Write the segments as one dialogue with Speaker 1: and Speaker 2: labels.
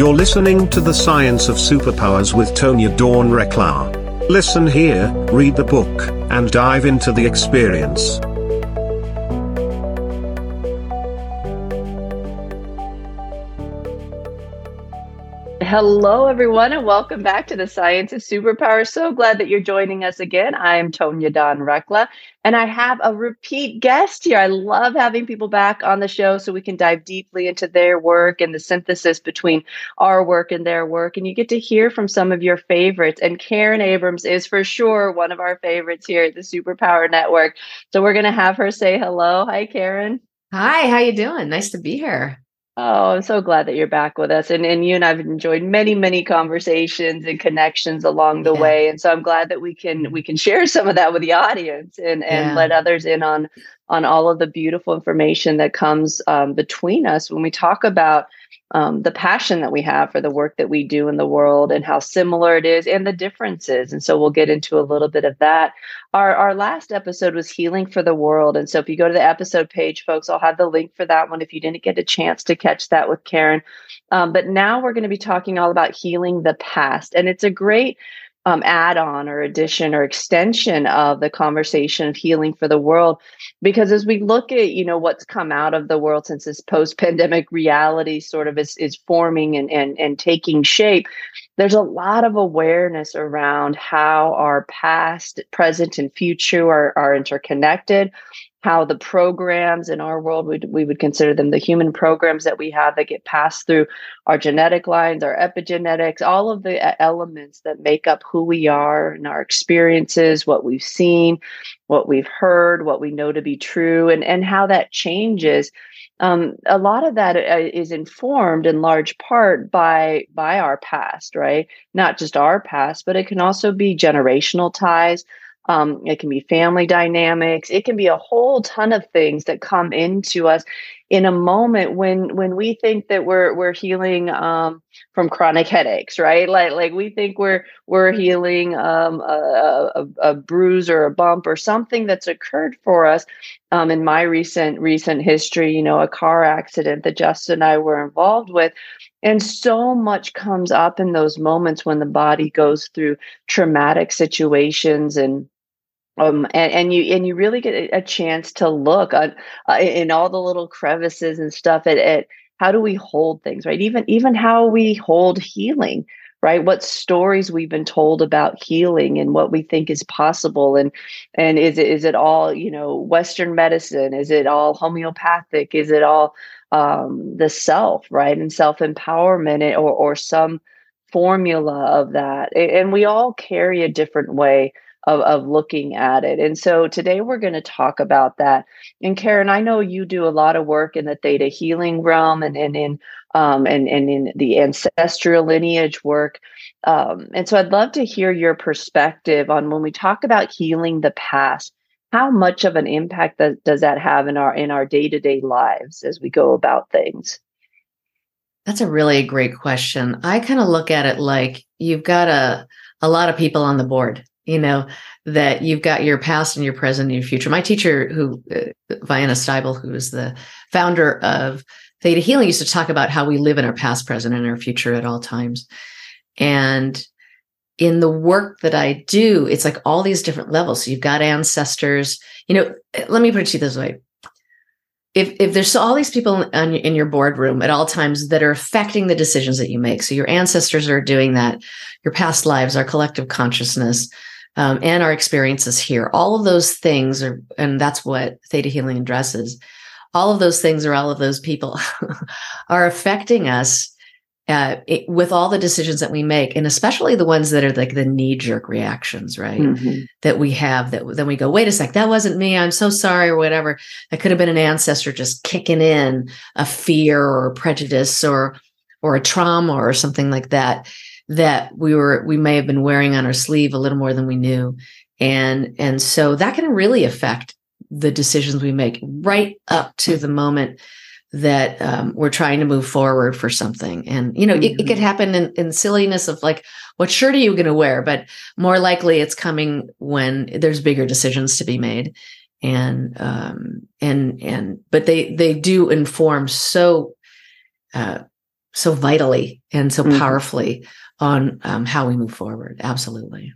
Speaker 1: You're listening to The Science of Superpowers with Tonya Dawn Recla. Listen here, read the book, and dive into the experience.
Speaker 2: Hello, everyone, and welcome back to the Science of Superpower. So glad that you're joining us again. I'm Tonya Dawn Recla, and I have a repeat guest here. I love having people back on the show so we can dive deeply into their work and the synthesis between our work and their work. And you get to hear from some of your favorites. And Karen Abrams is for sure one of our favorites here at the Superpower Network. So we're going to have her say hello. Hi, Karen.
Speaker 3: Hi, how you doing? Nice to be here.
Speaker 2: Oh, I'm so glad that you're back with us. And and you and I've enjoyed many, many conversations and connections along the yeah. way. And so I'm glad that we can mm-hmm. we can share some of that with the audience and and yeah. let others in on on all of the beautiful information that comes um, between us when we talk about um, the passion that we have for the work that we do in the world and how similar it is and the differences. And so we'll get into a little bit of that. Our, our last episode was Healing for the World. And so if you go to the episode page, folks, I'll have the link for that one if you didn't get a chance to catch that with Karen. Um, but now we're going to be talking all about healing the past. And it's a great um, add on or addition or extension of the conversation of healing for the world. Because as we look at, you know, what's come out of the world since this post pandemic reality sort of is, is forming and, and, and taking shape, there's a lot of awareness around how our past, present, and future are, are interconnected how the programs in our world we we would consider them the human programs that we have that get passed through our genetic lines our epigenetics all of the elements that make up who we are and our experiences what we've seen what we've heard what we know to be true and and how that changes. Um, a lot of that uh, informed in large part by by our past right? Not just our past but it can also be generational ties um, it can be family dynamics. It can be a whole ton of things that come into us in a moment when when we think that we're we're healing um, from chronic headaches, right? Like like we think we're we're healing um, a, a, a, bruise or a bump or something that's occurred for us. Um, in my recent recent history, you know, a car accident that Justin and I were involved with. And so much comes up in those moments when the body goes through traumatic situations and um, and, and, you and you really get a chance to look at, uh, in all the little crevices and stuff at, at how do we hold things right? Even even how we hold healing right? What stories we've been told about healing and what we think is possible and and is it is it all you know western medicine? Is it all homeopathic? Is it all um, the self right? And self empowerment or or some formula of that. And we all carry a different way of, of looking at it. And so today we're going to talk about that. And Karen, I know you do a lot of work in the theta healing realm and, and in um, and, and in the ancestral lineage work. Um, and so I'd love to hear your perspective on when we talk about healing the past, how much of an impact that, does that have in our in our day-to-day lives as we go about things?
Speaker 3: That's a really great question. I kind of look at it like you've got a a lot of people on the board you know that you've got your past and your present and your future. My teacher who uh, Vianna Stibal who is the founder of theta healing used to talk about how we live in our past present and our future at all times. And in the work that i do it's like all these different levels. So you've got ancestors. You know let me put it to you this way. If if there's all these people in, in your boardroom at all times that are affecting the decisions that you make so your ancestors are doing that your past lives our collective consciousness um, and our experiences here. All of those things are, and that's what theta healing addresses. All of those things or all of those people are affecting us uh, it, with all the decisions that we make, and especially the ones that are like the knee jerk reactions, right? Mm-hmm. That we have that then we go, wait a sec, that wasn't me. I'm so sorry, or whatever. That could have been an ancestor just kicking in a fear or prejudice or or a trauma or something like that that we were we may have been wearing on our sleeve a little more than we knew and and so that can really affect the decisions we make right up to the moment that um, we're trying to move forward for something and you know mm-hmm. it, it, could mm-hmm. happen in, in silliness of like what shirt are you going to wear but more likely it's coming when there's bigger decisions to be made and um and and but they they do inform so uh so vitally and so mm-hmm. powerfully on um, how we move forward. Absolutely.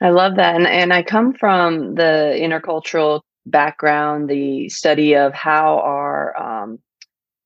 Speaker 2: I love that. And, and I come from the intercultural background, the study of how our um,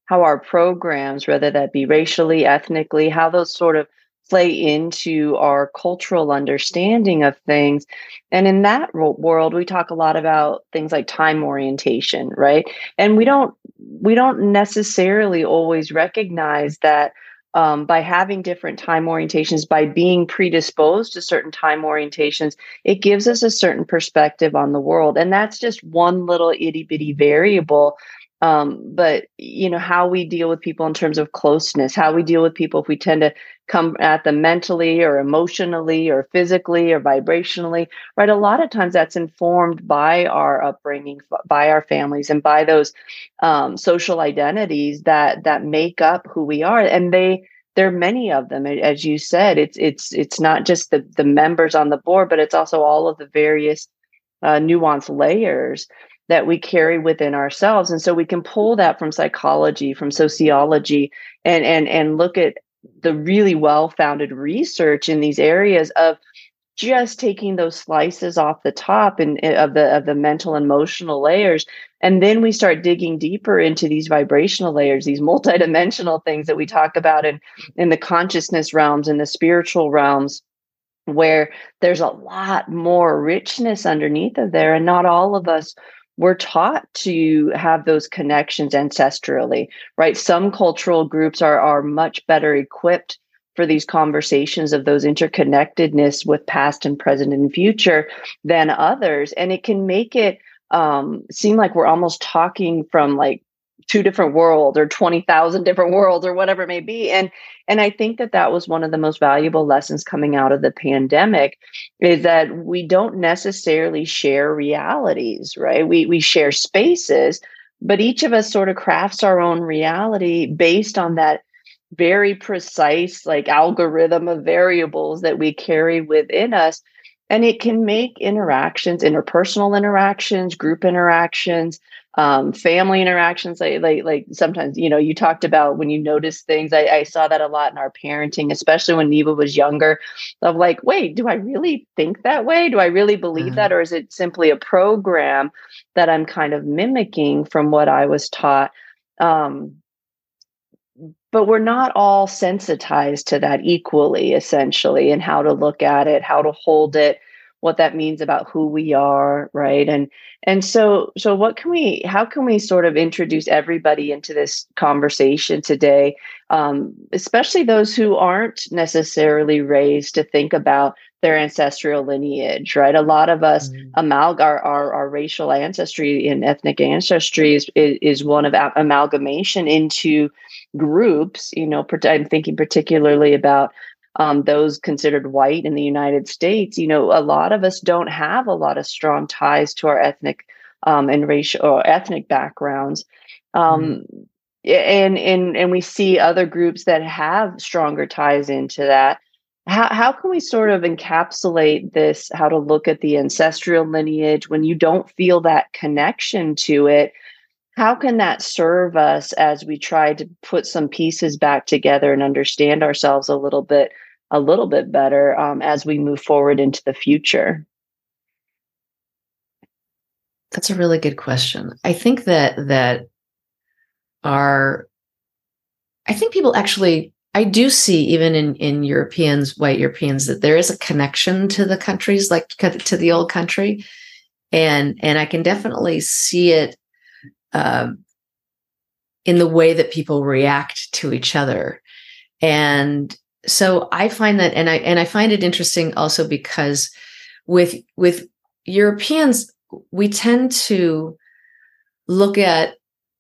Speaker 2: how our programs, whether that be racially, ethnically, how those sort of play into our cultural understanding of things. And in that world, we talk a lot about things like time orientation, right? And we don't we don't necessarily always recognize that um, by having different time orientations, by being predisposed to certain time orientations, it gives us a certain perspective on the world. And that's just one little itty bitty variable um, but you know how we deal with people in terms of closeness how we deal with people if we tend to come at them mentally or emotionally or physically or vibrationally right? A lot of times that's informed by our upbringing by our families and by those um, social identities that that make up who we are. And they there are many of them as you said it's it's it's not just the the members on the board but it's also all of the various uh, nuanced layers that we carry within ourselves. And so we can pull that from psychology from sociology and and and look at the really well founded research in these areas of just taking those slices off the top and eh, of the of the mental and emotional layers. And then we start digging deeper into these vibrational layers these multidimensional things that we talk about in in the consciousness realms and the spiritual realms where there's a lot more richness underneath of there. And not all of us we're taught to have those connections ancestrally, right? Some cultural groups are, are much better equipped for these conversations of those interconnectedness with past and present and future than others. And it can make it um, seem like we're almost talking from like two different worlds or 20,000 different worlds or whatever it may be. And and I think that that was one of the most valuable lessons coming out of the pandemic is that we don't necessarily share realities right? We we share spaces but each of us sort of crafts our own reality based on that very precise like algorithm of variables that we carry within us and it can make interactions interpersonal interactions group interactions um, family interactions. Like, like like sometimes you know you talked about when you notice things. I, I saw that a lot in our parenting especially when neva was younger of like wait do i really think that way? Do i really believe mm-hmm. that? Or is it simply a program that i'm kind of mimicking from what i was taught? Um, but we're not all sensitized to that equally essentially and how to look at it how to hold it what that means about who we are right? And and so so what can we how can we sort of introduce everybody into this conversation today um, especially those who aren't necessarily raised to think about their ancestral lineage right a lot of us mm-hmm. amalg our, our, our racial ancestry and ethnic ancestry is, is one of amalgamation into groups you know i'm thinking particularly about um, those considered white in the United States, you know, a lot of us don't have a lot of strong ties to our ethnic um, and racial or ethnic backgrounds. Um, mm. And and and we see other groups that have stronger ties into that. How how can we sort of encapsulate this? How to look at the ancestral lineage when you don't feel that connection to it? how can that serve us as we try to put some pieces back together and understand ourselves a little bit a little bit better um, as we move forward into the future?
Speaker 3: That's a really good question. I think that that our I think people actually I do see even in in Europeans, white Europeans, that there is a connection to the countries, like to the old country, and and I can definitely see it um, in the way that people react to each other, and so I find that, and I and I find it interesting also because with with Europeans, we tend to look at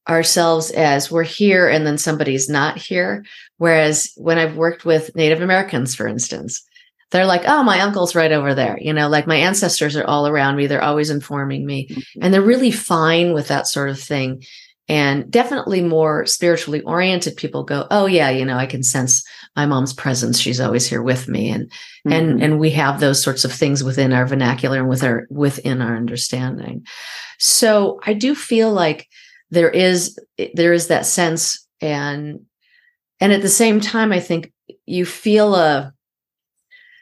Speaker 3: ourselves as we're here and then somebody's not here. Whereas when I've worked with Native Americans, for instance, they're like, oh, my uncle's right over there. You know, like my ancestors are all around me. They're always informing me. Mm-hmm. And they're really fine with that sort of thing. And definitely more spiritually oriented people go, oh, yeah, you know, I can sense my mom's presence she's always here with me and mm-hmm. and and we have those sorts of things within our vernacular and with our within our understanding so i do feel like there is there is that sense and and at the same time i think you feel a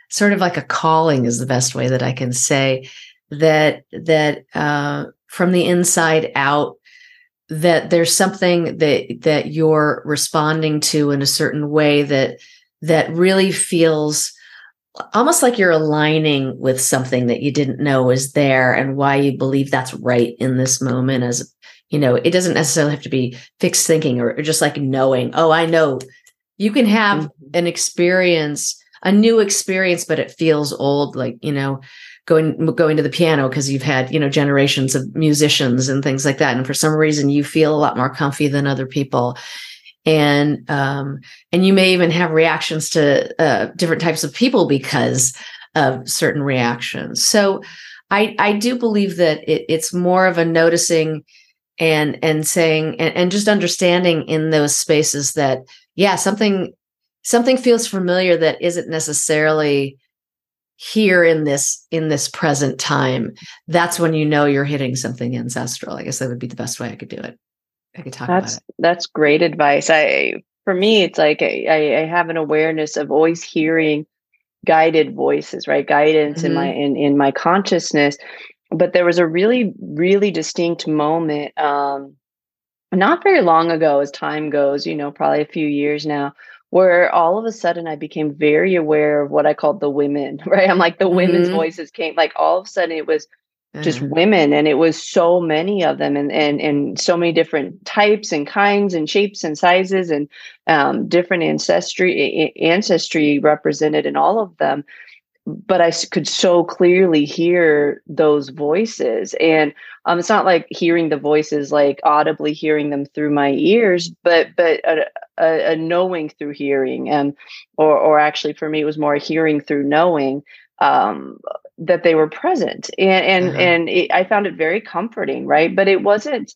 Speaker 3: sort of like a calling is the best way that i can say that that uh, from the inside out that there's something that that you're responding to in a certain way that that really feels almost like you're aligning with something that you didn't know was there and why you believe that's right in this moment as you know it doesn't necessarily have to be fixed thinking or, or just like knowing oh i know. You can have mm-hmm. an experience a new experience but it feels old like you know going going to the piano because you've had you know generations of musicians and things like that and for some reason you feel a lot more comfy than other people. And um and you may even have reactions to uh, different types of people because of certain reactions. So i i do believe that it, it's more of a noticing and and saying and, and just understanding in those spaces that yeah something something feels familiar that isn't necessarily here in this in this present time. That's when you know you're hitting something ancestral i guess that would be the best way i could do it. I could talk
Speaker 2: that's
Speaker 3: about it.
Speaker 2: that's great advice. I for me it's like I, I have an awareness of always hearing guided voices right? Guidance mm-hmm. in my in, in my consciousness but there was a really really distinct moment um not very long ago as time goes you know probably a few years now where all of a sudden I became very aware of what I called the women, right? I'm like the mm-hmm. women's voices came like all of a sudden it was just mm-hmm. women and it was so many of them and and and so many different types and kinds and shapes and sizes and um, different ancestry ancestry represented in all of them but I could so clearly hear those voices. And um, it's not like hearing the voices, like audibly hearing them through my ears, but but a, a, a knowing through hearing, and or or actually for me, it was more hearing through knowing um, that they were present, and and uh-huh. and it, I found it very comforting, right? But it wasn't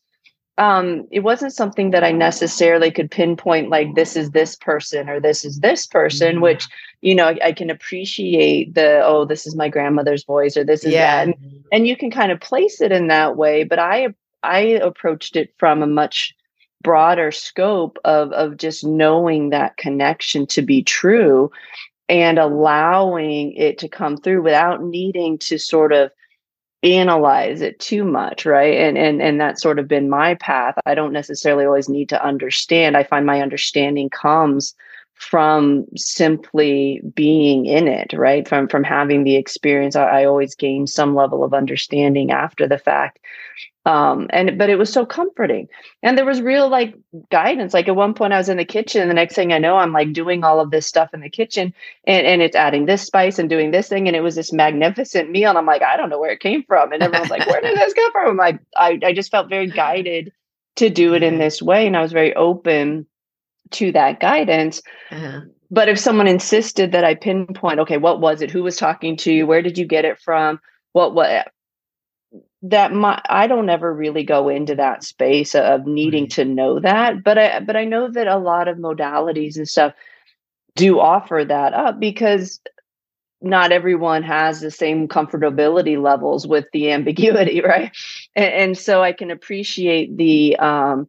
Speaker 2: um, it wasn't something that I necessarily could pinpoint like this is this person or this is this person, mm-hmm. which you know I, I, can appreciate the oh this is my grandmother's voice or this is yeah. that, and, and you can kind of place it in that way. But I I approached it from a much broader scope of of just knowing that connection to be true and allowing it to come through without needing to sort of analyze it too much right and and and that's sort of been my path i don't necessarily always need to understand i find my understanding comes from simply being in it right? From from having the experience i, I always gain some level of understanding after the fact. Um and but it was so comforting. And there was real like guidance. Like at one point i was in the kitchen and the next thing i know i'm like doing all of this stuff in the kitchen and and it's adding this spice and doing this thing and it was this magnificent meal and i'm like i don't know where it came from. And everyone's like where did this come from? I'm like I, I just felt very guided to do it in this way and i was very open to that guidance. Uh-huh. But if someone insisted that I pinpoint, okay, what was it? Who was talking to you? Where did you get it from? What what that my I don't ever really go into that space of needing right. to know that. But I but I know that a lot of modalities and stuff do offer that up because not everyone has the same comfortability levels with the ambiguity, right? And, and so I can appreciate the um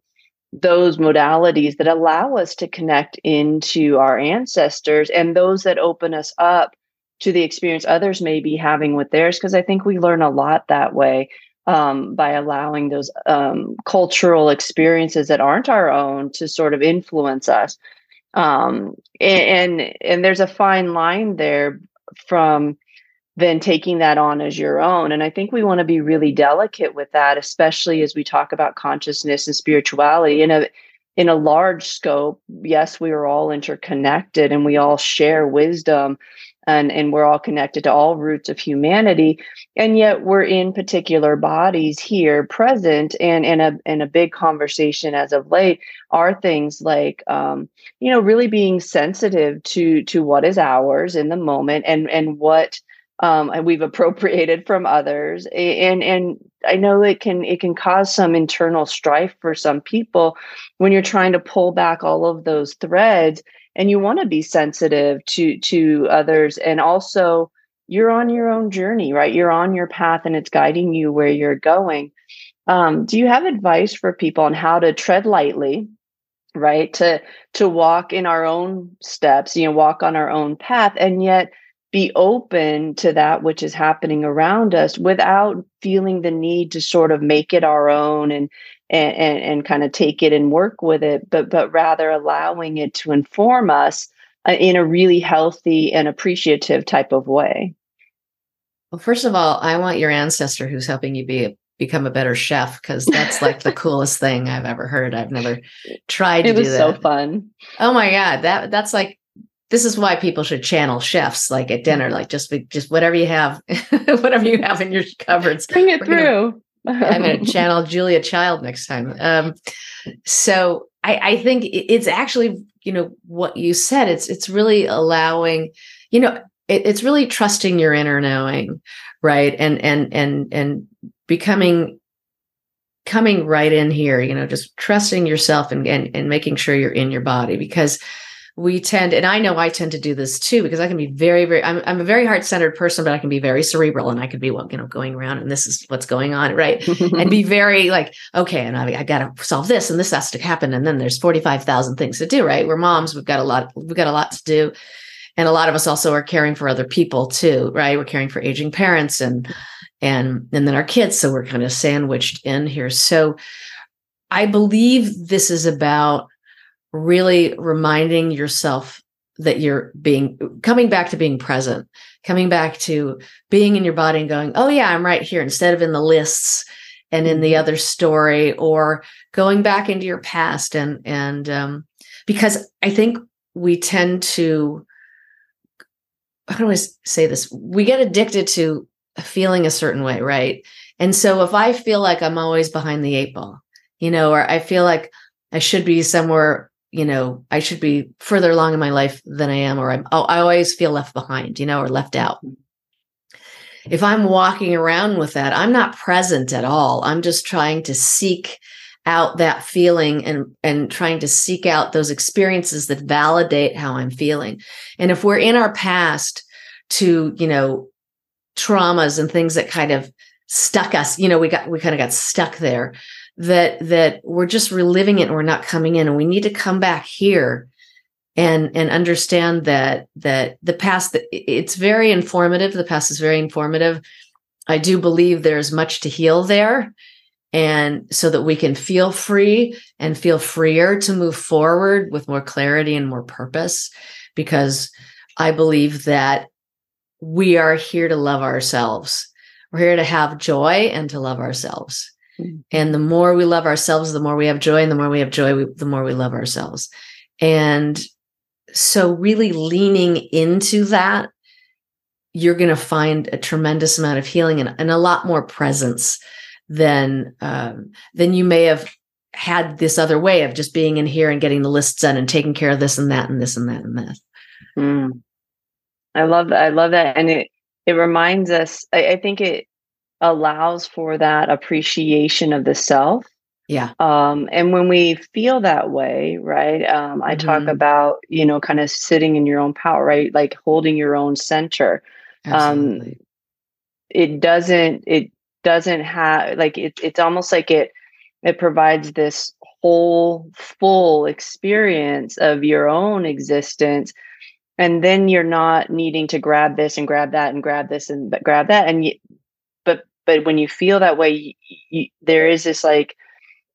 Speaker 2: those modalities that allow us to connect into our ancestors and those that open us up to the experience others may be having with theirs because i think we learn a lot that way um, by allowing those um, cultural experiences that aren't our own to sort of influence us. Um, and and there's a fine line there from then taking that on as your own. And I think we want to be really delicate with that, especially as we talk about consciousness and spirituality in a in a large scope. Yes, we are all interconnected and we all share wisdom and, and we're all connected to all roots of humanity. And yet we're in particular bodies here present and in a in a big conversation as of late are things like um, you know, really being sensitive to to what is ours in the moment and and what um, and we've appropriated from others. And and i know it can it can cause some internal strife for some people when you're trying to pull back all of those threads and you want to be sensitive to to others and also you're on your own journey right? You're on your path and it's guiding you where you're going. Um, do you have advice for people on how to tread lightly right? To to walk in our own steps you know walk on our own path and yet be open to that which is happening around us without feeling the need to sort of make it our own and and and, and kind of take it and work with it but but rather allowing it to inform us uh, in a really healthy and appreciative type of way
Speaker 3: well first of all i want your ancestor who's helping you be become a better chef because that's like the coolest thing I've ever heard. I've never tried
Speaker 2: it
Speaker 3: to
Speaker 2: do that. so fun.
Speaker 3: Oh my god, that that's like this is why people should channel chefs like at dinner, like just just whatever you have, whatever you have in your cupboards.
Speaker 2: Bring it through.
Speaker 3: Gonna, I'm going to channel Julia Child next time. Um, so I, I think it's actually, you know, what you said. It's it's really allowing, you know, it, it's really trusting your inner knowing, right? And and and and becoming coming right in here, you know, just trusting yourself and, and, and making sure you're in your body because we tend, and I know I tend to do this too, because I can be very, very, I'm, I'm a very heart centered person, but I can be very cerebral and I could be, well, you know, going around and this is what's going on. Right. and be very like, okay. And I, I got to solve this and this has to happen. And then there's 45,000 things to do. Right. We're moms. We've got a lot, we've got a lot to do. And a lot of us also are caring for other people too. Right. We're caring for aging parents and, and and then our kids so we're kind of sandwiched in here so i believe this is about really reminding yourself that you're being coming back to being present coming back to being in your body and going oh yeah i'm right here instead of in the lists and in the mm-hmm. other story or going back into your past and and um because i think we tend to how do i say this we get addicted to feeling a certain way, right? And so if I feel like I'm always behind the eight ball, you know, or I feel like I should be somewhere, you know, I should be further along in my life than I am, or I'm, oh, I always feel left behind, you know, or left out. Mm-hmm. If I'm walking around with that, I'm not present at all. I'm just trying to seek out that feeling and and trying to seek out those experiences that validate how I'm feeling. And if we're in our past to, you know, traumas and things that kind of stuck us you know we got we kind of got stuck there that that we're just reliving it and we're not coming in and we need to come back here and and understand that that the past it's very informative the past is very informative i do believe there's much to heal there and so that we can feel free and feel freer to move forward with more clarity and more purpose because i believe that we are here to love ourselves. We're here to have joy and to love ourselves. And the more we love ourselves, the more we have joy. And the more we have joy, we, the more we love ourselves. And so, really leaning into that, you're going to find a tremendous amount of healing and, and a lot more presence than um, than you may have had this other way of just being in here and getting the lists done and taking care of this and that and this and that and that.
Speaker 2: Mm. I love that. I love that. And it it reminds us, I, I think it allows for that appreciation of the self.
Speaker 3: Yeah.
Speaker 2: Um, and when we feel that way, right? Um, I mm-hmm. talk about, you know, kind of sitting in your own power, right? Like holding your own center. Um, Absolutely. Um, it doesn't, it doesn't have like it, it's almost like it it provides this whole full experience of your own existence and then you're not needing to grab this and grab that and grab this and grab that and you, but when you feel that way you, you, there is this like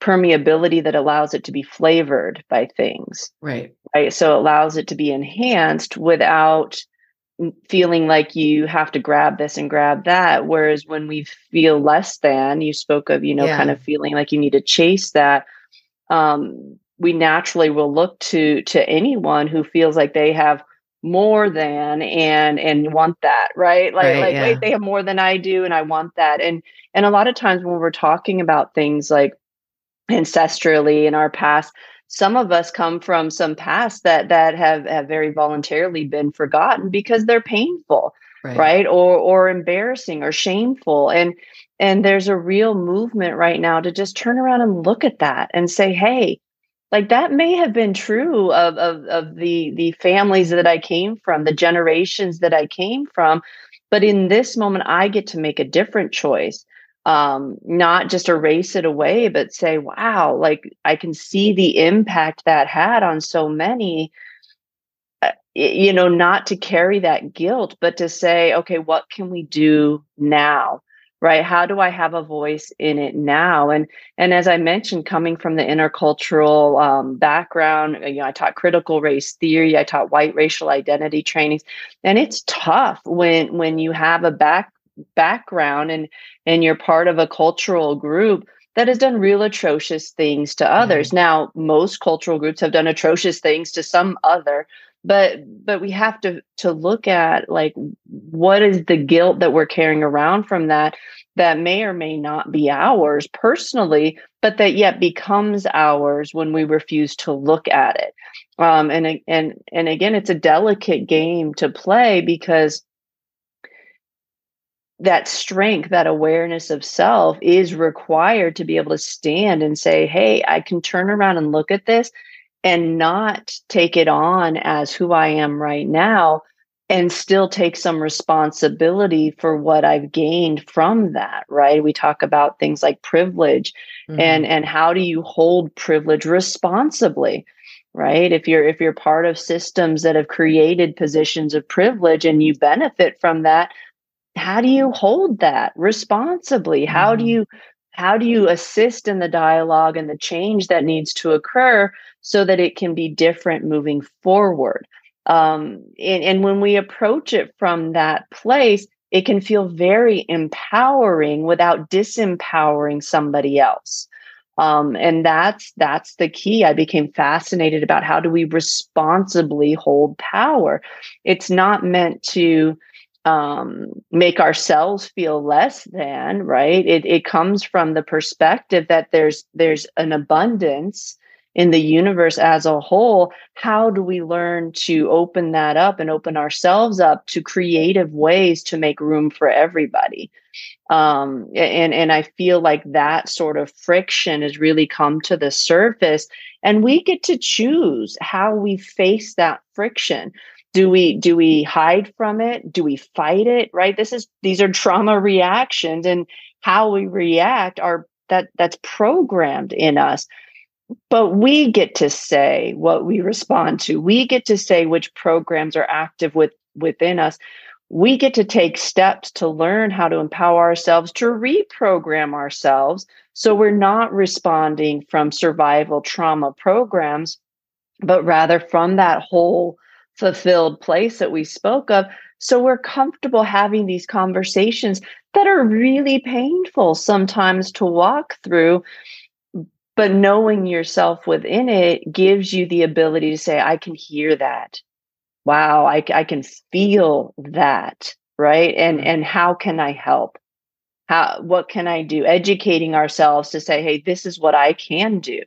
Speaker 2: permeability that allows it to be flavored by things
Speaker 3: right.
Speaker 2: right? So it allows it to be enhanced without feeling like you have to grab this and grab that. Whereas when we feel less than you spoke of you know yeah. kind of feeling like you need to chase that um we naturally will look to to anyone who feels like they have more than and and want that right like right, like yeah. wait they have more than i do and i want that and and a lot of times when we're talking about things like ancestrally in our past some of us come from some past that that have have very voluntarily been forgotten because they're painful right, right? or or embarrassing or shameful and and there's a real movement right now to just turn around and look at that and say hey like that may have been true of, of of the the families that i came from the generations that i came from but in this moment i get to make a different choice um, not just erase it away, but say, wow, like I can see the impact that had on so many. Uh, you know, not to carry that guilt, but to say, okay, what can we do now? Right? How do I have a voice in it now? And and as I mentioned, coming from the intercultural um, background, you know, I taught critical race theory, I taught white racial identity trainings, and it's tough when when you have a back background and and you're part of a cultural group that has done real atrocious things to others. Mm-hmm. Now, most cultural groups have done atrocious things to some other, but but we have to to look at like what is the guilt that we're carrying around from that that may or may not be ours personally, but that yet becomes ours when we refuse to look at it. Um, and and and again, it's a delicate game to play because that strength, that awareness of self is required to be able to stand and say, Hey, I can turn around and look at this and not take it on as who I am right now and still take some responsibility for what I've gained from that, right? We talk about things like privilege mm-hmm. and and how do you hold privilege responsibly? Right? If you're if you're part of systems that have created positions of privilege and you benefit from that, how do you hold that responsibly how do mm-hmm. you how do you assist in the dialogue and the change that needs to occur so that it can be different moving forward? Um, and, and when we approach it from that place it can feel very empowering without disempowering somebody else. Um, and that's that's the key. I became fascinated about how do we responsibly hold power? It's not meant to um, make ourselves feel less than right? It, it comes from the perspective that there's there's an abundance in the universe as a whole. How do we learn to open that up and open ourselves up to creative ways to make room for everybody? Um, and and i feel like that sort of friction has really come to the surface and we get to choose how we face that friction do we do we hide from it? Do we fight it right? This is these are trauma reactions and how we react are that that's programmed in us. But we get to say what we respond to. We get to say which programs are active with within us. We get to take steps to learn how to empower ourselves to reprogram ourselves so we're not responding from survival trauma programs but rather from that whole fulfilled place that we spoke of. So we're comfortable having these conversations that are really painful sometimes to walk through. But knowing yourself within it gives you the ability to say, I can hear that. Wow, I, I can feel that. Right. And mm-hmm. and how can I help? How what can I do? Educating ourselves to say, hey, this is what I can do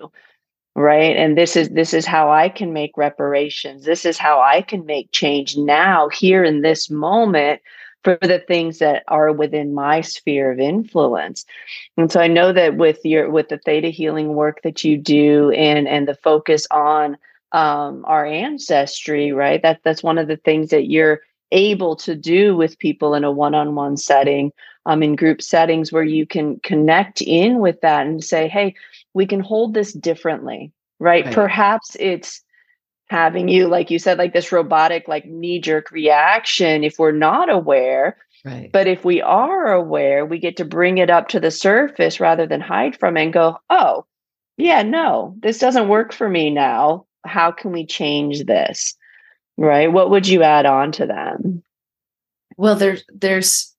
Speaker 2: right? And this is this is how i can make reparations. This is how i can make change now here in this moment for the things that are within my sphere of influence. And so i know that with your with the theta healing work that you do and and the focus on um, our ancestry right? That that's one of the things that you're able to do with people in a one-on-one setting um, in group settings where you can connect in with that and say hey we can hold this differently, right? right. Perhaps it's having you, like you said, like this robotic, like knee jerk reaction if we're not aware. Right. But if we are aware, we get to bring it up to the surface rather than hide from it and go, oh, yeah, no, this doesn't work for me now. How can we change this? Right. What would you add on to that?
Speaker 3: Well, there's, there's,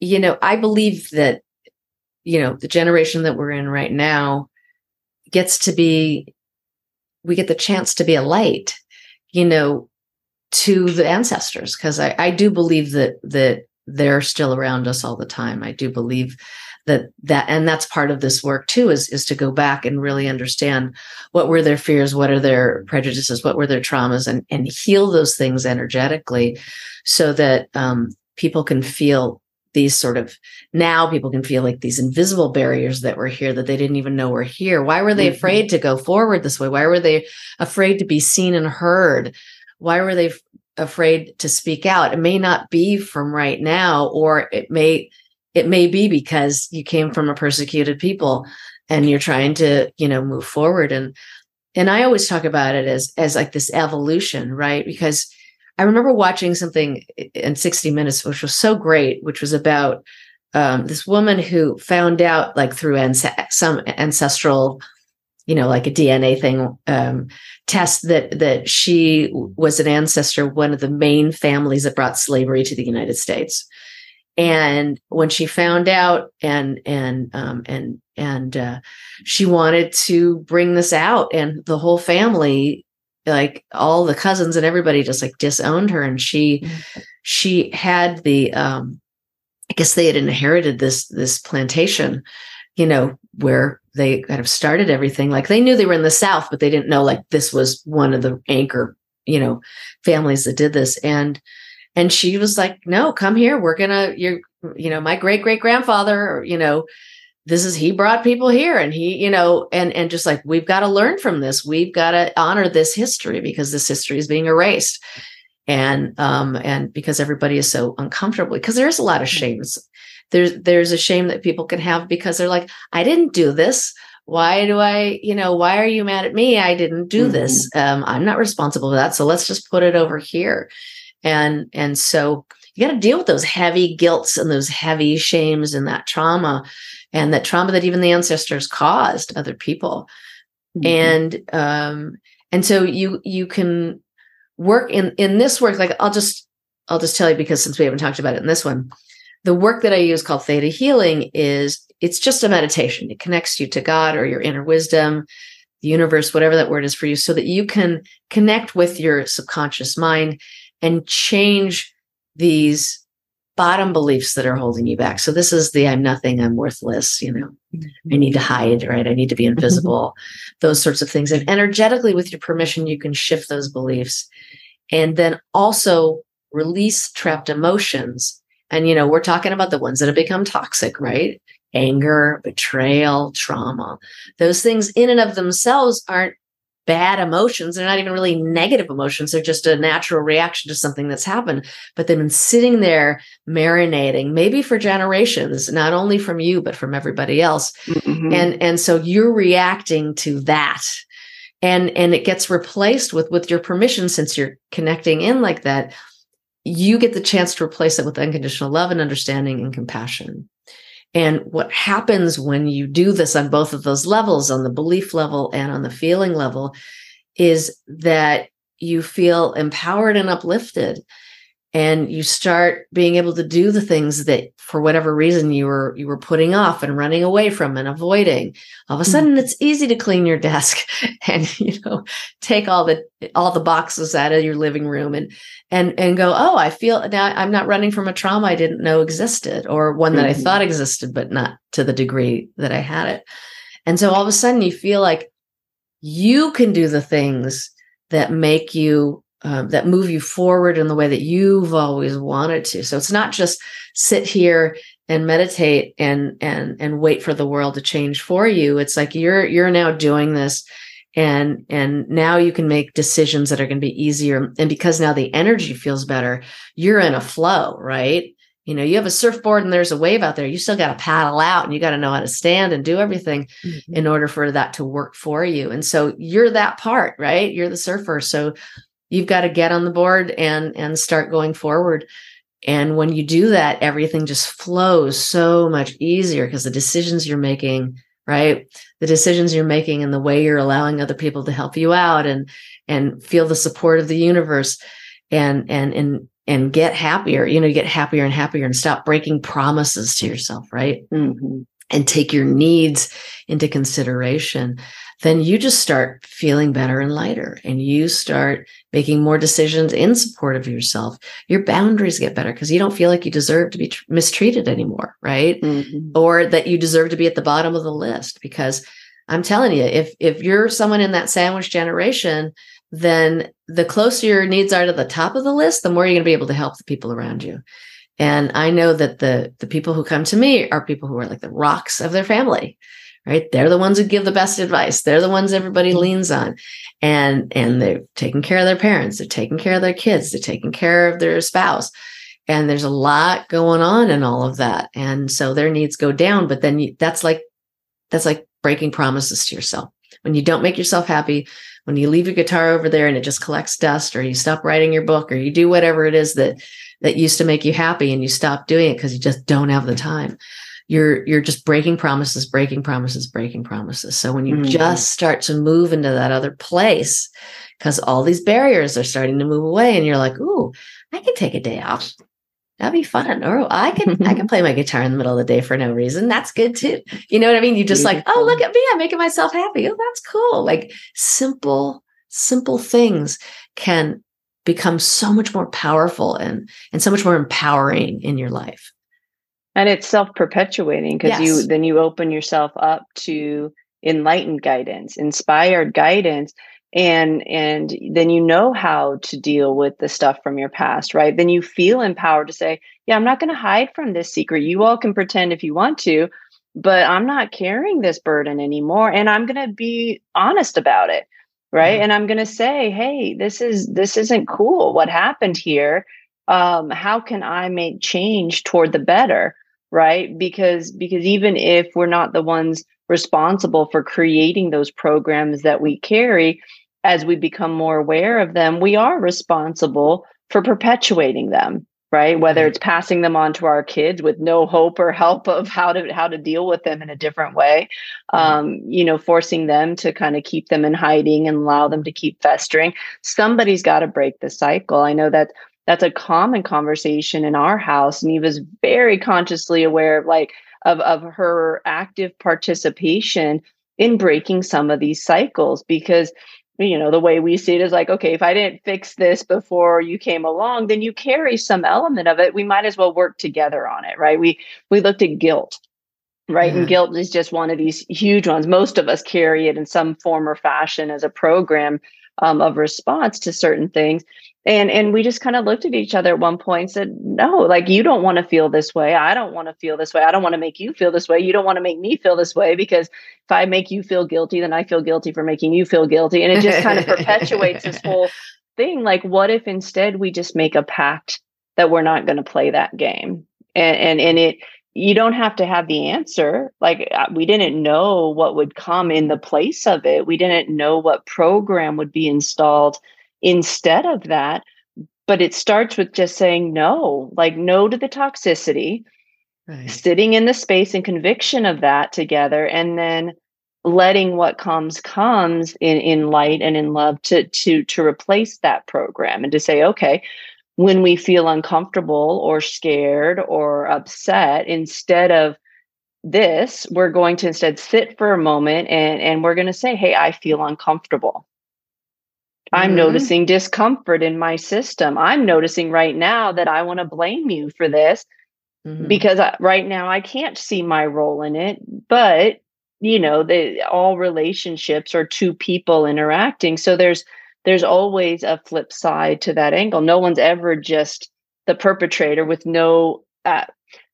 Speaker 3: you know, I believe that you know, the generation that we're in right now gets to be, we get the chance to be a light, you know, to the ancestors. Cause I, I do believe that, that they're still around us all the time. I do believe that that and that's part of this work too is is to go back and really understand what were their fears what are their prejudices what were their traumas and and heal those things energetically so that um, people can feel these sort of now people can feel like these invisible barriers that were here that they didn't even know were here. Why were they mm-hmm. afraid to go forward this way? Why were they afraid to be seen and heard? Why were they f- afraid to speak out? It may not be from right now, or it may it may be because you came from a persecuted people and you're trying to you know move forward and and i always talk about it as as like this evolution right because i remember watching something in 60 minutes which was so great which was about um, this woman who found out like through some ancestral you know like a dna thing um, test that that she was an ancestor one of the main families that brought slavery to the united states. And when she found out and and um, and and uh, she wanted to bring this out and the whole family like all the cousins and everybody just like disowned her. And she mm-hmm. she had the um i guess they had inherited this this plantation you know where they kind of started everything. Like they knew they were in the south but they didn't know like this was one of the anchor you know families that did this. And and she was like no come here. We're gonna you're you know my great great grandfather you know this is he brought people here and he you know and and just like we've got to learn from this. We've got to honor this history because this history is being erased. And um and because everybody is so uncomfortable because there's a lot of shames there's there's a shame that people can have because they're like i didn't do this. Why do i you know why are you mad at me? I didn't do mm-hmm. this um i'm not responsible for that. So let's just put it over here. And and so you got to deal with those heavy guilts and those heavy shames and that trauma and that trauma that even the ancestors caused other people mm-hmm. and um and so you you can work in in this work like i'll just i'll just tell you because since we haven't talked about it in this one the work that i use called theta healing is it's just a meditation it connects you to god or your inner wisdom the universe whatever that word is for you so that you can connect with your subconscious mind and change these bottom beliefs that are holding you back. So this is the I'm nothing, I'm worthless, you know. I need to hide, right? I need to be mm-hmm. invisible. those sorts of things. And energetically with your permission you can shift those beliefs. And then also release trapped emotions. And you know, we're talking about the ones that have become toxic, right? Anger, betrayal, trauma. Those things in and of themselves aren't bad emotions. They're not even really negative emotions. They're just a natural reaction to something that's happened. But they've been sitting there marinating, maybe for generations, not only from you, but from everybody else. Mm-hmm. And, and so you're reacting to that. And, and it gets replaced with, with your permission, since you're connecting in like that, you get the chance to replace it with unconditional love and understanding and compassion. And what happens when you do this on both of those levels, on the belief level and on the feeling level, is that you feel empowered and uplifted. And you start being able to do the things that for whatever reason you were you were putting off and running away from and avoiding. All of a sudden mm-hmm. it's easy to clean your desk and you know take all the all the boxes out of your living room and and and go oh i feel now i'm not running from a trauma i didn't know existed or one that mm-hmm. i thought existed but not to the degree that i had it and so all of a sudden you feel like you can do the things that make you um, that move you forward in the way that you've always wanted to. So it's not just sit here and meditate and and and wait for the world to change for you. It's like you're you're now doing this and and now you can make decisions that are going to be easier. And because now the energy feels better you're in a flow right? You know you have a surfboard and there's a wave out there. You still got to paddle out and you got to know how to stand and do everything mm-hmm. in order for that to work for you. And so you're that part right? You're the surfer. So you've got to get on the board and and start going forward. And when you do that everything just flows so much easier because the decisions you're making right? The decisions you're making and the way you're allowing other people to help you out and and feel the support of the universe and and and and get happier you know get happier and happier and stop breaking promises to yourself right? Mm-hmm. and take your needs into consideration then you just start feeling better and lighter and you start making more decisions in support of yourself. Your boundaries get better because you don't feel like you deserve to be tr- mistreated anymore, right? Mm-hmm. Or that you deserve to be at the bottom of the list because I'm telling you, if if you're someone in that sandwich generation, then the closer your needs are to the top of the list, the more you're going to be able to help the people around you. And I know that the the people who come to me are people who are like the rocks of their family right? They're the ones who give the best advice. They're the ones everybody mm-hmm. leans on. And and they're taking care of their parents, they're taking care of their kids, they're taking care of their spouse. and there's a lot going on in all of that and so their needs go down but then you, that's like that's like breaking promises to yourself when you don't make yourself happy when you leave your guitar over there and it just collects dust or you stop writing your book or you do whatever it is that that used to make you happy and you stop doing it because you just don't have the time you're you're just breaking promises breaking promises breaking promises. So when you mm-hmm. just start to move into that other place because all these barriers are starting to move away and you're like ooh i can take a day off. That'd be fun. Or i can i can play my guitar in the middle of the day for no reason. That's good too. You know what i mean? You just like oh look at me. I'm making myself happy. Oh that's cool. Like simple simple things can become so much more powerful and and so much more empowering in your life
Speaker 2: and it's self-perpetuating because yes. you then you open yourself up to enlightened guidance inspired guidance and and then you know how to deal with the stuff from your past right? Then you feel empowered to say yeah i'm not going to hide from this secret. You all can pretend if you want to but i'm not carrying this burden anymore and i'm going to be honest about it right? Mm-hmm. and i'm going to say hey this is this isn't cool. What happened here? Um how can i make change toward the better right because because even if we're not the ones responsible for creating those programs that we carry as we become more aware of them we are responsible for perpetuating them right whether mm-hmm. it's passing them on to our kids with no hope or help of how to how to deal with them in a different way mm-hmm. um, you know forcing them to kind of keep them in hiding and allow them to keep festering somebody's got to break the cycle i know that that's a common conversation in our house. And he was very consciously aware of like of, of her active participation in breaking some of these cycles because you know the way we see it is like okay if i didn't fix this before you came along then you carry some element of it. We might as well work together on it right? We we looked at guilt right? Yeah. and guilt is just one of these huge ones. Most of us carry it in some form or fashion as a program um, of response to certain things and and we just kind of looked at each other at one point and said no like you don't want to feel this way. I don't want to feel this way. I don't want to make you feel this way. You don't want to make me feel this way because if i make you feel guilty then i feel guilty for making you feel guilty. And it just kind of perpetuates this whole thing like what if instead we just make a pact that we're not going to play that game? And and and it you don't have to have the answer. Like uh, we didn't know what would come in the place of it. We didn't know what program would be installed instead of that. But it starts with just saying no, like no to the toxicity, right. sitting in the space and conviction of that together, and then letting what comes comes in in light and in love to to to replace that program and to say okay when we feel uncomfortable or scared or upset instead of this we're going to instead sit for a moment and and we're going to say hey i feel uncomfortable I'm mm-hmm. noticing discomfort in my system. I'm noticing right now that I want to blame you for this mm-hmm. because I, right now I can't see my role in it. But, you know, the, all relationships are two people interacting. So there's, there's always a flip side to that angle. No one's ever just the perpetrator with no uh,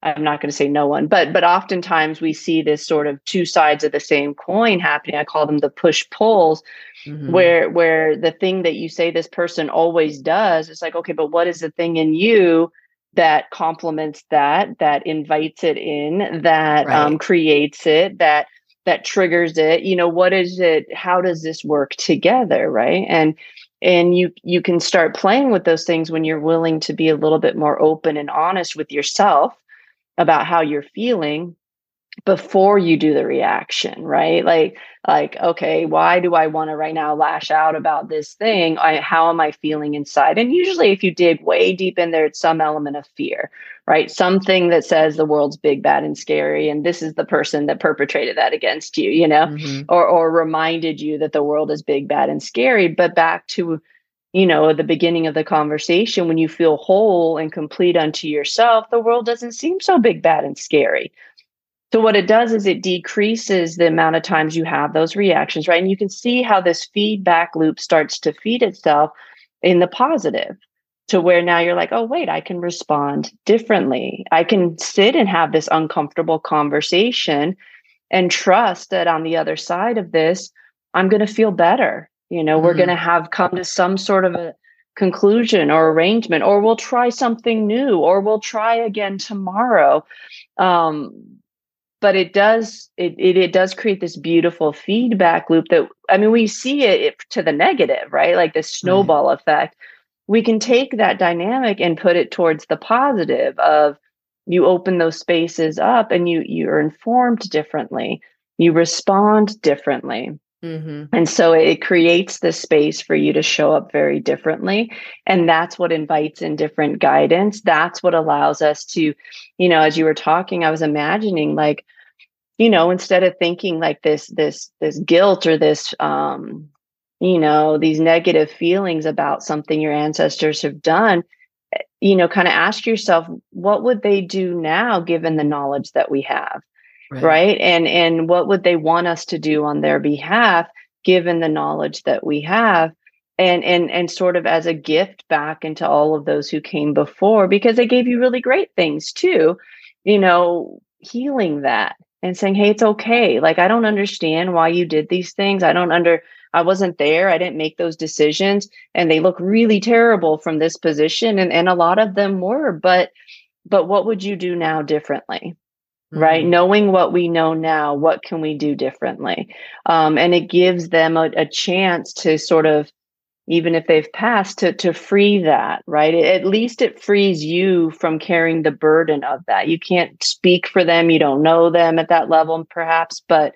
Speaker 2: I'm not going to say no one, but but oftentimes we see this sort of two sides of the same coin happening. I call them the push pulls, mm-hmm. where where the thing that you say this person always does is like, okay, but what is the thing in you that complements that, that invites it in, that right. um, creates it, that that triggers it? You know, what is it? How does this work together, right? And and you you can start playing with those things when you're willing to be a little bit more open and honest with yourself about how you're feeling before you do the reaction right? Like like okay why do i want to right now lash out about this thing? I, how am i feeling inside? And usually if you dig way deep in there it's some element of fear right? Something that says the world's big bad and scary and this is the person that perpetrated that against you you know? Mm-hmm. or or reminded you that the world is big bad and scary but back to you know, at the beginning of the conversation, when you feel whole and complete unto yourself, the world doesn't seem so big, bad, and scary. So, what it does is it decreases the amount of times you have those reactions, right? And you can see how this feedback loop starts to feed itself in the positive to where now you're like, oh, wait, I can respond differently. I can sit and have this uncomfortable conversation and trust that on the other side of this, I'm going to feel better you know, mm-hmm. we're going to have come to some sort of a conclusion or arrangement or we'll try something new or we'll try again tomorrow. Um, but it does it, it, it does create this beautiful feedback loop that i mean we see it, to the negative right? Like the snowball right. effect. We can take that dynamic and put it towards the positive of you open those spaces up and you you're informed differently. You respond differently mm-hmm. and so it creates the space for you to show up very differently. And that's what invites in different guidance. That's what allows us to you know as you were talking i was imagining like you know instead of thinking like this this this guilt or this um you know these negative feelings about something your ancestors have done you know kind of ask yourself what would they do now given the knowledge that we have right. right and and what would they want us to do on their behalf given the knowledge that we have and and and sort of as a gift back into all of those who came before because they gave you really great things too you know healing that and saying hey it's okay like i don't understand why you did these things i don't under I wasn't there. I didn't make those decisions. And they look really terrible from this position. And, and a lot of them were, but but what would you do now differently? Mm-hmm. Right. Knowing what we know now, what can we do differently? Um, and it gives them a, a chance to sort of even if they've passed to to free that right at least it frees you from carrying the burden of that you can't speak for them you don't know them at that level perhaps but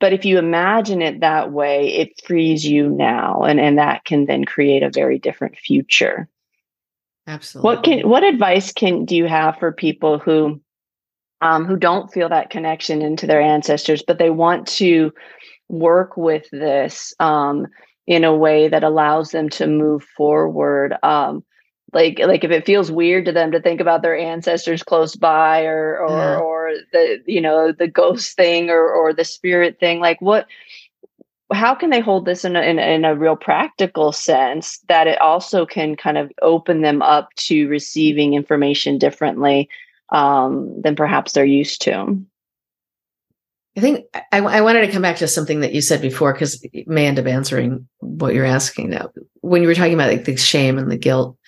Speaker 2: but if you imagine it that way it frees you now and and that can then create a very different future
Speaker 3: absolutely
Speaker 2: what can what advice can do you have for people who um, who don't feel that connection into their ancestors but they want to work with this um, in a way that allows them to move forward um, like like if it feels weird to them to think about their ancestors close by or or yeah. or the you know the ghost thing or or the spirit thing like what how can they hold this in a, in, in a real practical sense that it also can kind of open them up to receiving information differently um, than perhaps they're used to.
Speaker 3: I think I, I, wanted to come back to something that you said before because it may end up answering what you're asking now. When you were talking about like the shame and the guilt,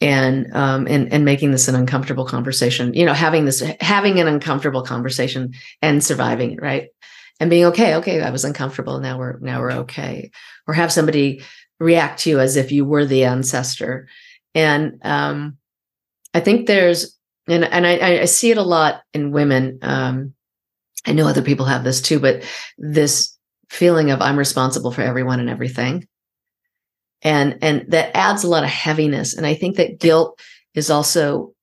Speaker 3: and um and and making this an uncomfortable conversation you know having this having an uncomfortable conversation and surviving it right? And being okay okay i was uncomfortable. Now we're now we're okay. Or have somebody react to you as if you were the ancestor. And um i think there's and and i i see it a lot in women. Um i know other people have this too but this feeling of i'm responsible for everyone and everything. And and that adds a lot of heaviness. And i think that guilt is also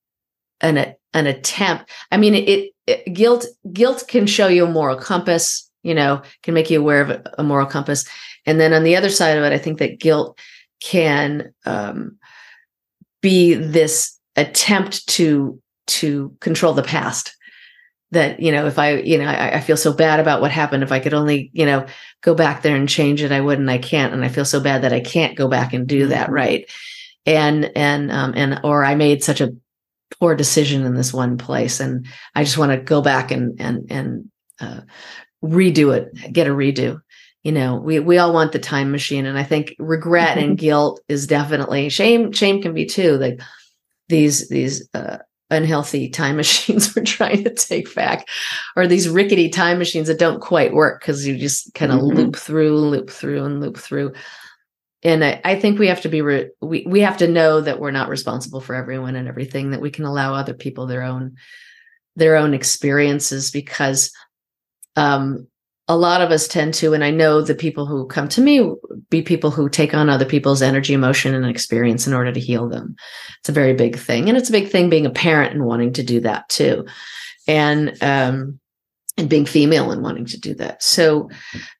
Speaker 3: an an attempt. I mean it, it guilt guilt can show you a moral compass you know can make you aware of a, moral compass. And then on the other side of it i think that guilt can um, be this attempt to to control the past. That you know if i you know I, I, feel so bad about what happened if i could only you know go back there and change it i would and i can't. And i feel so bad that i can't go back and do that mm-hmm. right? And and um and or i made such a poor decision in this one place and i just want to go back and and and uh, redo it get a redo. You know we we all want the time machine and i think regret and guilt is definitely shame shame can be too like these these uh, unhealthy time machines we're trying to take back or these rickety time machines that don't quite work because you just kind of mm-hmm. loop through loop through and loop through and I, I think we have to be re- we, we have to know that we're not responsible for everyone and everything that we can allow other people their own their own experiences because um a lot of us tend to, and I know the people who come to me be people who take on other people's energy, emotion, and experience in order to heal them. It's a very big thing. And it's a big thing being a parent and wanting to do that too. And, um, and being female and wanting to do that. So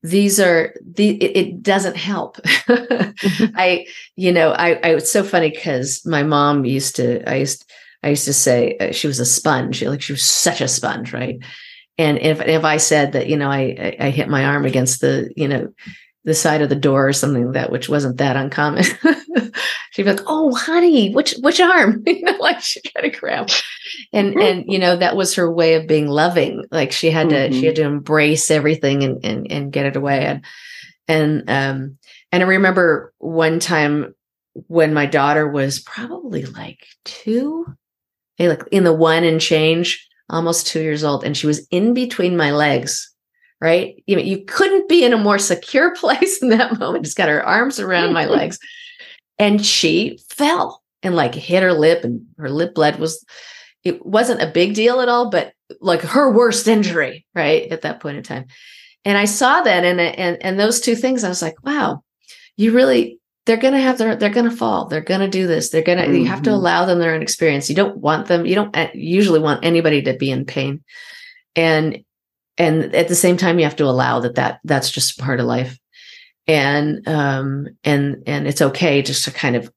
Speaker 3: these are the, it, it doesn't help. I, you know, I, I, it's so funny because my mom used to, I used, I used to say uh, she was a sponge. Like she was such a sponge, right? And if if I said that you know I I hit my arm against the you know the side of the door or something like that, which wasn't that uncommon, she'd be like, "Oh, honey, which which arm?" you know, like she tried to grab, and and you know that was her way of being loving. Like she had to mm-hmm. she had to embrace everything and and and get it away. And and um and I remember one time when my daughter was probably like two, like in the one and change, almost two years old, and she was in between my legs. Right, you know, you couldn't be in a more secure place in that moment. She's got her arms around my legs, and she fell and like hit her lip, and her lip bled. Was it wasn't a big deal at all, but like her worst injury, right at that point in time. And I saw that, and and and those two things, I was like, wow, you really they're going to have their they're going to fall they're going to do this they're going to mm-hmm. you have to mm-hmm. allow them their own experience you don't want them you don't uh, usually want anybody to be in pain and and at the same time you have to allow that that that's just part of life and um and and it's okay just to kind of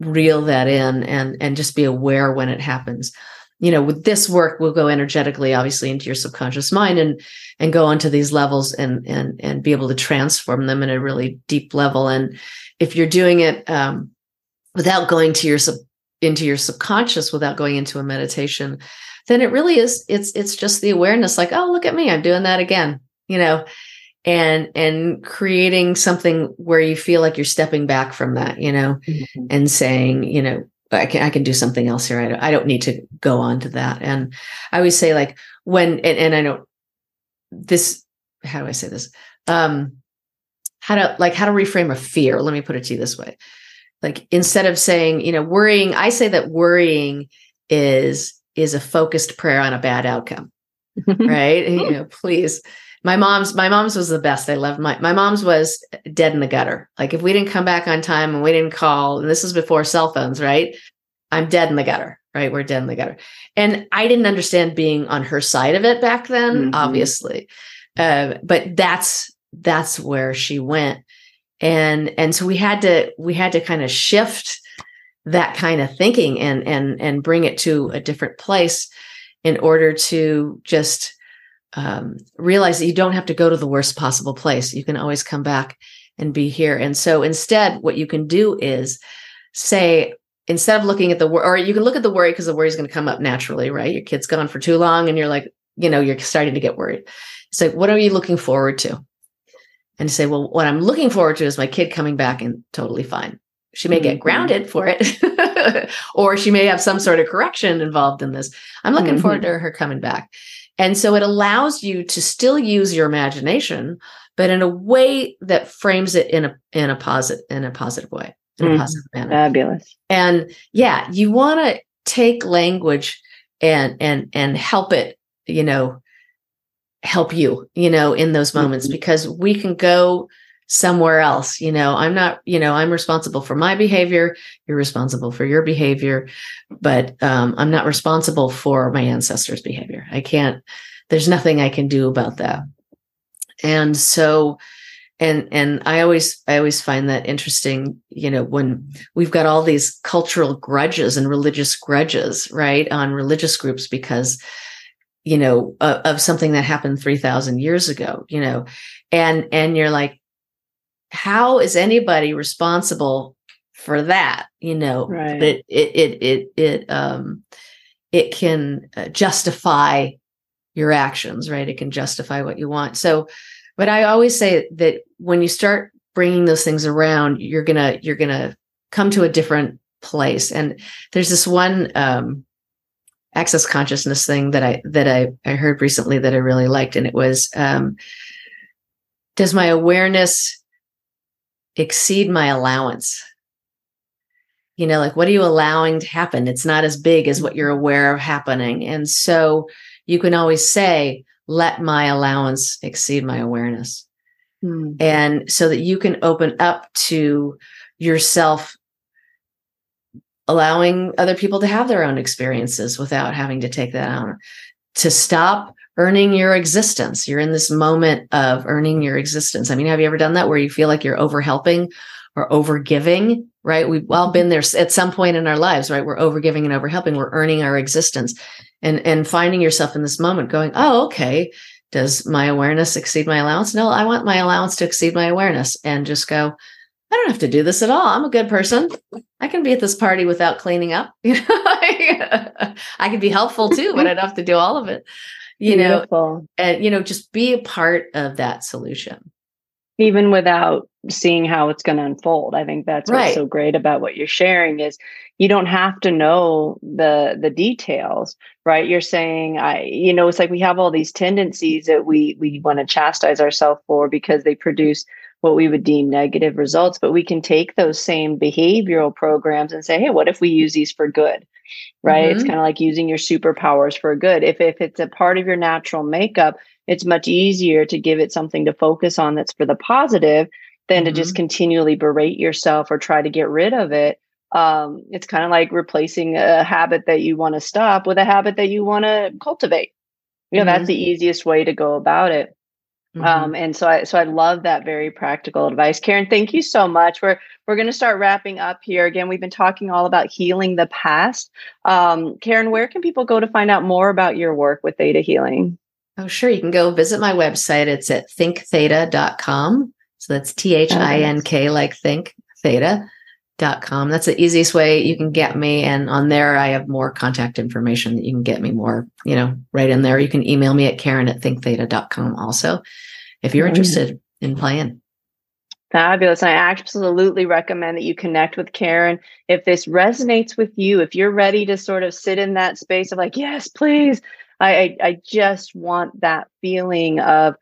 Speaker 3: reel that in and and just be aware when it happens you know with this work we'll go energetically obviously into your subconscious mind and and go onto these levels and and and be able to transform them in a really deep level and if you're doing it um, without going to your sub into your subconscious without going into a meditation then it really is it's it's just the awareness like oh look at me i'm doing that again you know and and creating something where you feel like you're stepping back from that you know mm-hmm. and saying you know I can I can do something else here. I don't, I don't need to go on to that. And I always say like when and, and I know this how do I say this? Um how to like how to reframe a fear. Let me put it to you this way. Like instead of saying, you know, worrying, I say that worrying is is a focused prayer on a bad outcome. right? you know, please. My mom's my mom's was the best. I loved my my mom's was dead in the gutter. Like if we didn't come back on time and we didn't call, and this was before cell phones, right? I'm dead in the gutter, right? We're dead in the gutter. And I didn't understand being on her side of it back then, mm-hmm. obviously. Uh, but that's that's where she went. And and so we had to we had to kind of shift that kind of thinking and and and bring it to a different place in order to just um, realize that you don't have to go to the worst possible place. You can always come back and be here. And so instead what you can do is say instead of looking at the worry, or you can look at the worry because the worry is going to come up naturally right? Your kid's gone for too long and you're like you know you're starting to get worried. It's like what are you looking forward to and say, well, what I'm looking forward to is my kid coming back and totally fine. She may get mm-hmm. grounded for it, or she may have some sort of correction involved in this. I'm looking mm-hmm. forward to her coming back. And so it allows you to still use your imagination, but in a way that frames it in a in a positive in a positive way, in mm-hmm. a positive manner.
Speaker 2: Fabulous.
Speaker 3: And yeah, you want to take language and and and help it, you know, help you, you know, in those moments mm-hmm. because we can go somewhere else. You know, I'm not, you know, I'm responsible for my behavior. You're responsible for your behavior, but um, I'm not responsible for my ancestors' behavior. I can't, there's nothing I can do about that. And so, and and I always I always find that interesting, you know, when we've got all these cultural grudges and religious grudges, right, on religious groups because you know of, of something that happened 3000 years ago you know? And and you're like how is anybody responsible for that you know?
Speaker 2: Right.
Speaker 3: it it it it, it um it can uh, justify your actions right? It can justify what you want. So but i always say that when you start bringing those things around you're gonna you're gonna come to a different place. And there's this one um access consciousness thing that I that I, I heard recently that I really liked, and it was um, does my awareness exceed my allowance? You know, like what are you allowing to happen? It's not as big as what you're aware of happening. And so you can always say, let my allowance exceed my awareness. Mm. And so that you can open up to yourself allowing other people to have their own experiences without having to take that on. To stop earning your existence. You're in this moment of earning your existence. I mean have you ever done that where you feel like you're over helping or over giving right? We've all mm-hmm. been there at some point in our lives right? We're over giving and over helping we're earning our existence. And and finding yourself in this moment going oh okay. Does my awareness exceed my allowance? No i want my allowance to exceed my awareness and just go I don't have to do this at all. I'm a good person. I can be at this party without cleaning up. I can be helpful too, but I don't have to do all of it. You Beautiful. know, and you know, just be a part of that solution.
Speaker 2: even without seeing how it's going to unfold. I think that's right. what's so great about what you're sharing is you don't have to know the the details, right? You're saying I you know it's like we have all these tendencies that we we want to chastise ourselves for because they produce what we would deem negative results, but we can take those same behavioral programs and say, "Hey, what if we use these for good?" Right? Mm-hmm. It's kind of like using your superpowers for good. If if it's a part of your natural makeup, it's much easier to give it something to focus on that's for the positive than mm-hmm. to just mm-hmm. continually berate yourself or try to get rid of it. Um, it's kind of like replacing a habit that you want to stop with a habit that you want to cultivate. You know, mm-hmm. that's the easiest way to go about it. Mm-hmm. Um, and so I so I love that very practical advice. Karen, thank you so much. We're we're going to start wrapping up here. Again, we've been talking all about healing the past. Um, Karen, where can people go to find out more about your work with theta healing?
Speaker 3: Oh, sure. You can go visit my website. It's at thinktheta.com. So that's T H I N K, like think, theta.com. That's the easiest way you can get me. And on there, I have more contact information that you can get me more, you know, right in there. You can email me at Karen at thinktheta.com also if you're interested in playing.
Speaker 2: Fabulous. I absolutely recommend that you connect with Karen. If this resonates with you, if you're ready to sort of sit in that space of like, yes, please, I, I, just want that feeling of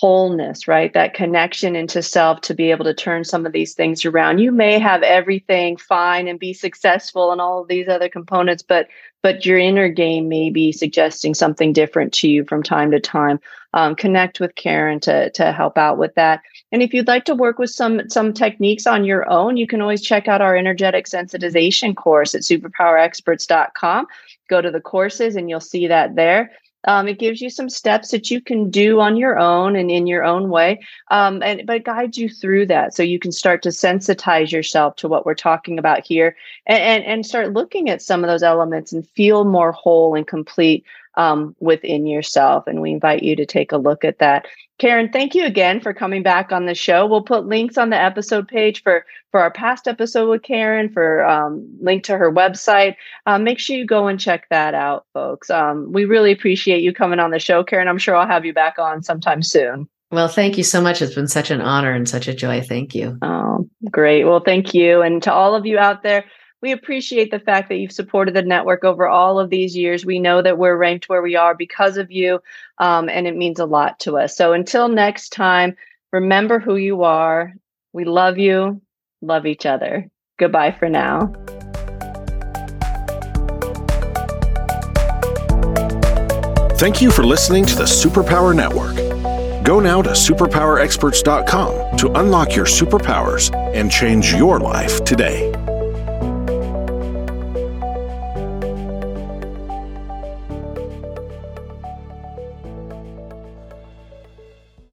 Speaker 2: wholeness, right? That connection into self to be able to turn some of these things around. You may have everything fine and be successful and all of these other components, but but your inner game may be suggesting something different to you from time to time. Um, connect with Karen to to help out with that. And if you'd like to work with some some techniques on your own, you can always check out our energetic sensitization course at superpowerexperts.com go to the courses and you'll see that there. Um, it gives you some steps that you can do on your own and in your own way, um, and but guides you through that so you can start to sensitize yourself to what we're talking about here, and and, and start looking at some of those elements and feel more whole and complete um, within yourself. And we invite you to take a look at that. Karen, thank you again for coming back on the show. We'll put links on the episode page for for our past episode with Karen, for um, link to her website. Um, make sure you go and check that out, folks. Um, we really appreciate you coming on the show, Karen. I'm sure I'll have you back on sometime soon.
Speaker 3: Well, thank you so much. It's been such an honor and such a joy. Thank you.
Speaker 2: Oh, great. Well, thank you. And to all of you out there, we appreciate the fact that you've supported the network over all of these years. We know that we're ranked where we are because of you, um, and it means a lot to us. So until next time, remember who you are. We love you, love each other. Goodbye for now.
Speaker 1: Thank you for listening to the Superpower Network. Go now to superpowerexperts.com to unlock your superpowers and change your life today.